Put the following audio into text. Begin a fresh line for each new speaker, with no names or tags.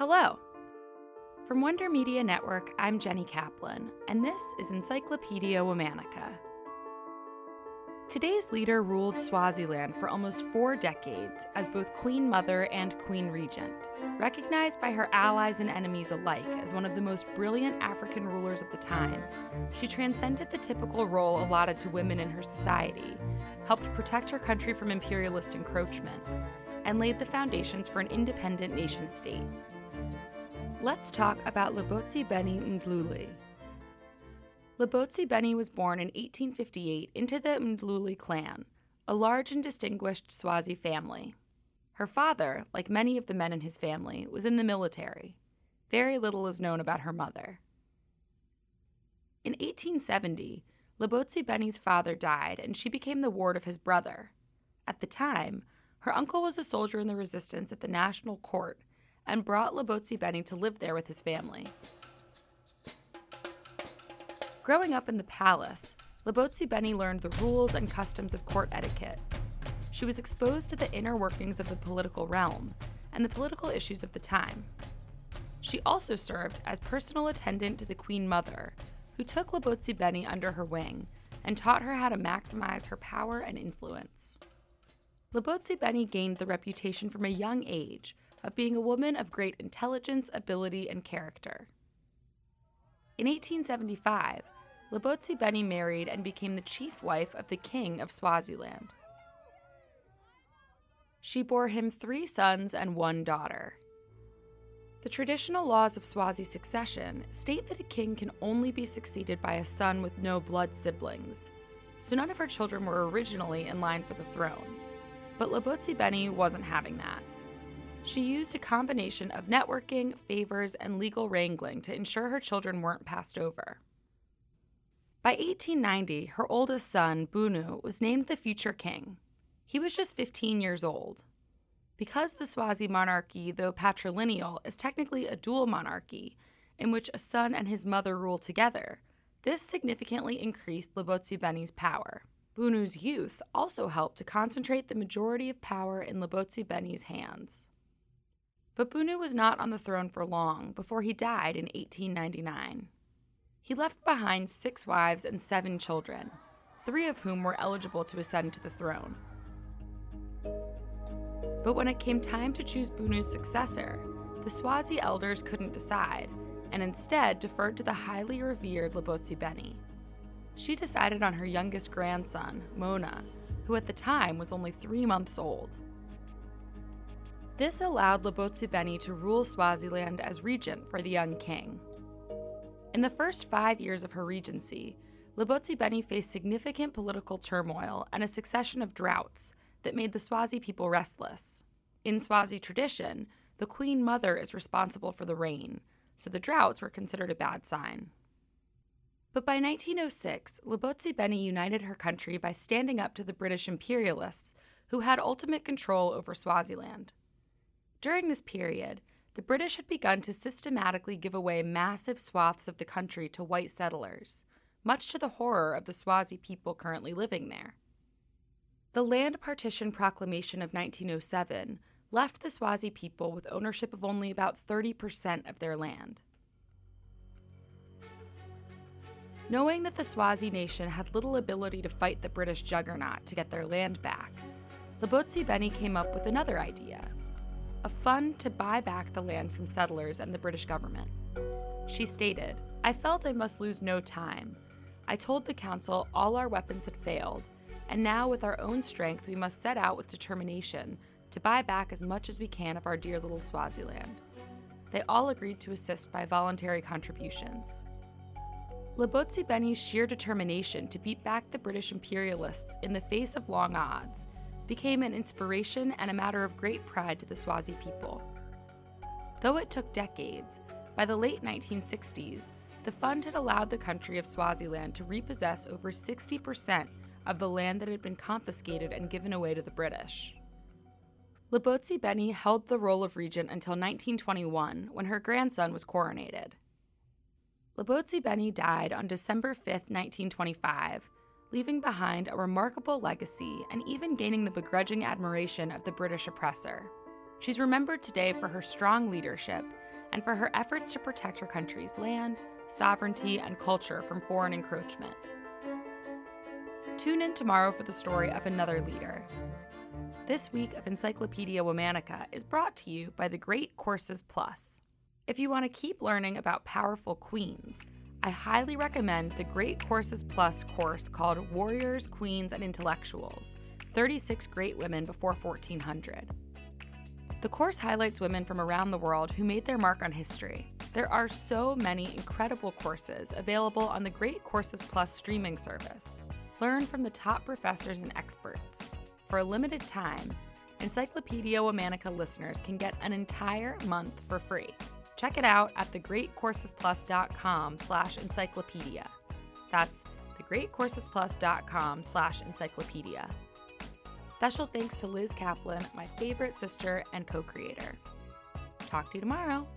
Hello. From Wonder Media Network, I'm Jenny Kaplan, and this is Encyclopedia Womannica. Today's leader ruled Swaziland for almost four decades as both Queen Mother and Queen Regent, recognized by her allies and enemies alike as one of the most brilliant African rulers of the time. She transcended the typical role allotted to women in her society, helped protect her country from imperialist encroachment, and laid the foundations for an independent nation state. Let's talk about Labotsibeni Mdluli, Labotsibeni was born in 1858 into the Mdluli clan, a large and distinguished Swazi family. Her father, like many of the men in his family, was in the military. Very little is known about her mother. In 1870, Labotsibeni's father died and she became the ward of his brother. At the time, her uncle was a soldier in the resistance at the National Court and brought Labotsibeni to live there with his family. Growing up in the palace, Labotsibeni learned the rules and customs of court etiquette. She was exposed to the inner workings of the political realm and the political issues of the time. She also served as personal attendant to the Queen Mother, who took Labotsibeni under her wing and taught her how to maximize her power and influence. Lebotsi Beni gained the reputation from a young age of being a woman of great intelligence, ability, and character. In 1875, Labotsibeni married and became the chief wife of the king of Swaziland. She bore him three sons and one daughter. The traditional laws of Swazi succession state that a king can only be succeeded by a son with no blood siblings, so none of her children were originally in line for the throne. But Labotsibeni wasn't having that. She used a combination of networking, favors, and legal wrangling to ensure her children weren't passed over. By 1890, her oldest son, Bunu, was named the future king. He was just 15 years old. Because the Swazi monarchy, though patrilineal, is technically a dual monarchy in which a son and his mother rule together, this significantly increased Labotsibeni's power. Bunu's youth also helped to concentrate the majority of power in Labotsibeni's hands. But Bunu was not on the throne for long before he died in 1899. He left behind six wives and seven children, three of whom were eligible to ascend to the throne. But when it came time to choose Bunu's successor, the Swazi elders couldn't decide, and instead deferred to the highly revered Labotsibeni. She decided on her youngest grandson, Mona, who at the time was only three months old. This allowed Labotsibeni to rule Swaziland as regent for the young king. In the first five years of her regency, Labotsibeni faced significant political turmoil and a succession of droughts that made the Swazi people restless. In Swazi tradition, the Queen Mother is responsible for the rain, so the droughts were considered a bad sign. But by 1906, Labotsibeni united her country by standing up to the British imperialists who had ultimate control over Swaziland. During this period, the British had begun to systematically give away massive swaths of the country to white settlers, much to the horror of the Swazi people currently living there. The Land Partition Proclamation of 1907 left the Swazi people with ownership of only about 30% of their land. Knowing that the Swazi nation had little ability to fight the British juggernaut to get their land back, Labotsibeni came up with another idea a fund to buy back the land from settlers and the British government. She stated, I felt I must lose no time. I told the council all our weapons had failed, and now with our own strength we must set out with determination to buy back as much as we can of our dear little Swaziland. They all agreed to assist by voluntary contributions. Labotsibeni's sheer determination to beat back the British imperialists in the face of long odds became an inspiration and a matter of great pride to the Swazi people. Though it took decades, by the late 1960s, the fund had allowed the country of Swaziland to repossess over 60% of the land that had been confiscated and given away to the British. Labotsibeni held the role of regent until 1921 when her grandson was coronated. Labotsibeni died on December 5, 1925, leaving behind a remarkable legacy and even gaining the begrudging admiration of the British oppressor. She's remembered today for her strong leadership and for her efforts to protect her country's land, sovereignty, and culture from foreign encroachment. Tune in tomorrow for the story of another leader. This week of Encyclopedia Womannica is brought to you by the Great Courses Plus. If you want to keep learning about powerful queens, I highly recommend the Great Courses Plus course called Warriors, Queens, and Intellectuals 36 Great Women Before 1400. The course highlights women from around the world who made their mark on history. There are so many incredible courses available on the Great Courses Plus streaming service. Learn from the top professors and experts. For a limited time, Encyclopedia Womannica listeners can get an entire month for free. Check it out at thegreatcoursesplus.com slash encyclopedia. That's thegreatcoursesplus.com slash encyclopedia. Special thanks to Liz Kaplan, my favorite sister and co creator. Talk to you tomorrow.